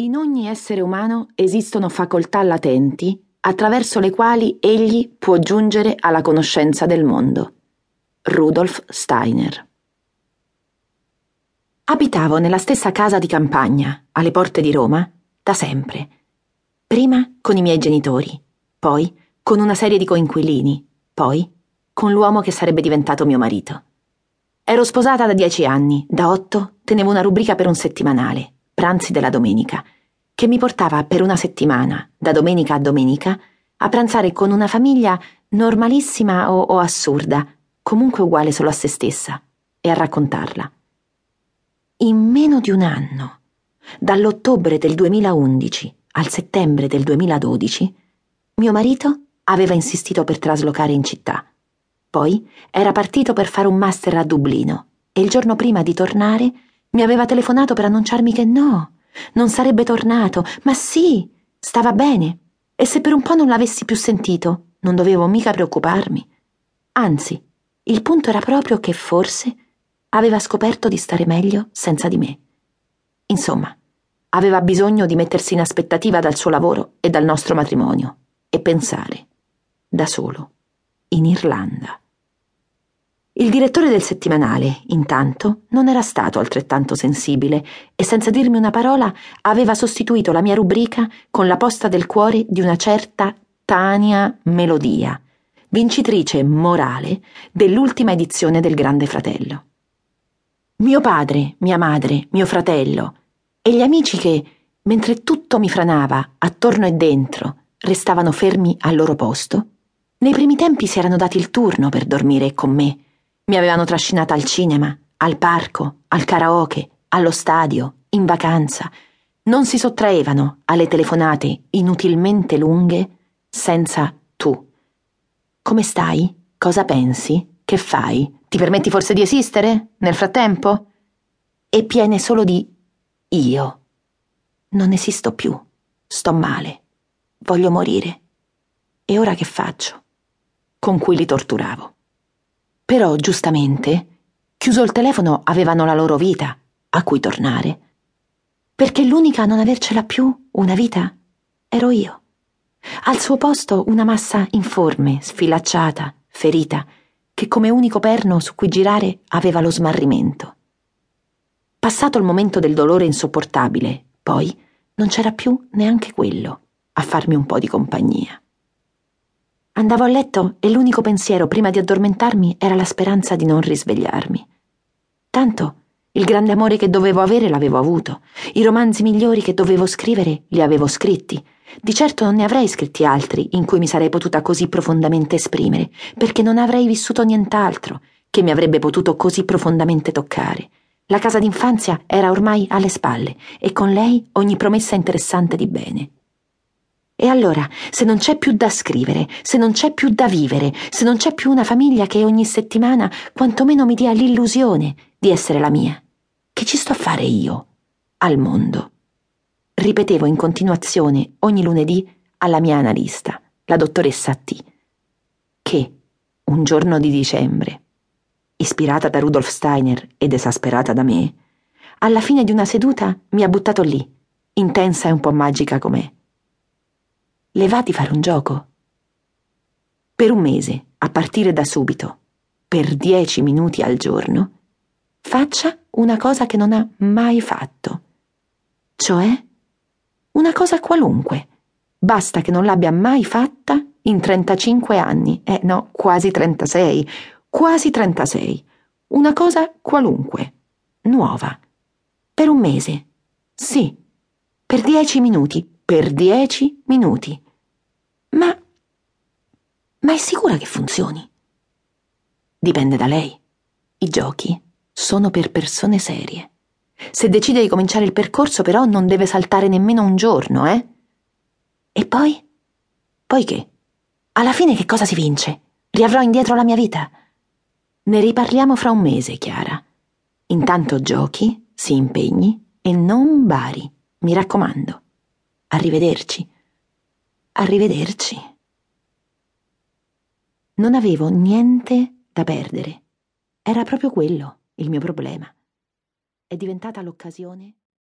In ogni essere umano esistono facoltà latenti attraverso le quali egli può giungere alla conoscenza del mondo. Rudolf Steiner. Abitavo nella stessa casa di campagna, alle porte di Roma, da sempre. Prima con i miei genitori, poi con una serie di coinquilini, poi con l'uomo che sarebbe diventato mio marito. Ero sposata da dieci anni, da otto tenevo una rubrica per un settimanale pranzi della domenica, che mi portava per una settimana, da domenica a domenica, a pranzare con una famiglia normalissima o, o assurda, comunque uguale solo a se stessa, e a raccontarla. In meno di un anno, dall'ottobre del 2011 al settembre del 2012, mio marito aveva insistito per traslocare in città. Poi era partito per fare un master a Dublino e il giorno prima di tornare mi aveva telefonato per annunciarmi che no, non sarebbe tornato, ma sì, stava bene. E se per un po' non l'avessi più sentito, non dovevo mica preoccuparmi. Anzi, il punto era proprio che forse aveva scoperto di stare meglio senza di me. Insomma, aveva bisogno di mettersi in aspettativa dal suo lavoro e dal nostro matrimonio e pensare, da solo, in Irlanda. Il direttore del settimanale, intanto, non era stato altrettanto sensibile e senza dirmi una parola aveva sostituito la mia rubrica con la posta del cuore di una certa Tania Melodia, vincitrice morale dell'ultima edizione del Grande Fratello. Mio padre, mia madre, mio fratello e gli amici che, mentre tutto mi franava attorno e dentro, restavano fermi al loro posto, nei primi tempi si erano dati il turno per dormire con me mi avevano trascinata al cinema, al parco, al karaoke, allo stadio, in vacanza. Non si sottraevano alle telefonate inutilmente lunghe senza tu. Come stai? Cosa pensi? Che fai? Ti permetti forse di esistere nel frattempo? E piene solo di io. Non esisto più. Sto male. Voglio morire. E ora che faccio? Con cui li torturavo. Però, giustamente, chiuso il telefono, avevano la loro vita a cui tornare. Perché l'unica a non avercela più una vita ero io. Al suo posto una massa informe, sfilacciata, ferita, che come unico perno su cui girare aveva lo smarrimento. Passato il momento del dolore insopportabile, poi non c'era più neanche quello a farmi un po' di compagnia. Andavo a letto e l'unico pensiero prima di addormentarmi era la speranza di non risvegliarmi. Tanto il grande amore che dovevo avere l'avevo avuto, i romanzi migliori che dovevo scrivere li avevo scritti. Di certo non ne avrei scritti altri in cui mi sarei potuta così profondamente esprimere, perché non avrei vissuto nient'altro che mi avrebbe potuto così profondamente toccare. La casa d'infanzia era ormai alle spalle e con lei ogni promessa interessante di bene. E allora, se non c'è più da scrivere, se non c'è più da vivere, se non c'è più una famiglia che ogni settimana quantomeno mi dia l'illusione di essere la mia, che ci sto a fare io al mondo? Ripetevo in continuazione ogni lunedì alla mia analista, la dottoressa T, che, un giorno di dicembre, ispirata da Rudolf Steiner ed esasperata da me, alla fine di una seduta mi ha buttato lì, intensa e un po' magica com'è le va di fare un gioco? Per un mese, a partire da subito, per dieci minuti al giorno, faccia una cosa che non ha mai fatto. Cioè, una cosa qualunque. Basta che non l'abbia mai fatta in 35 anni. Eh no, quasi 36. Quasi 36. Una cosa qualunque. Nuova. Per un mese. Sì. Per dieci minuti per dieci minuti. Ma... ma è sicura che funzioni? Dipende da lei. I giochi sono per persone serie. Se decide di cominciare il percorso, però, non deve saltare nemmeno un giorno, eh? E poi? Poi che? Alla fine che cosa si vince? Riavrò indietro la mia vita? Ne riparliamo fra un mese, Chiara. Intanto giochi, si impegni e non bari, mi raccomando. Arrivederci. Arrivederci. Non avevo niente da perdere. Era proprio quello il mio problema. È diventata l'occasione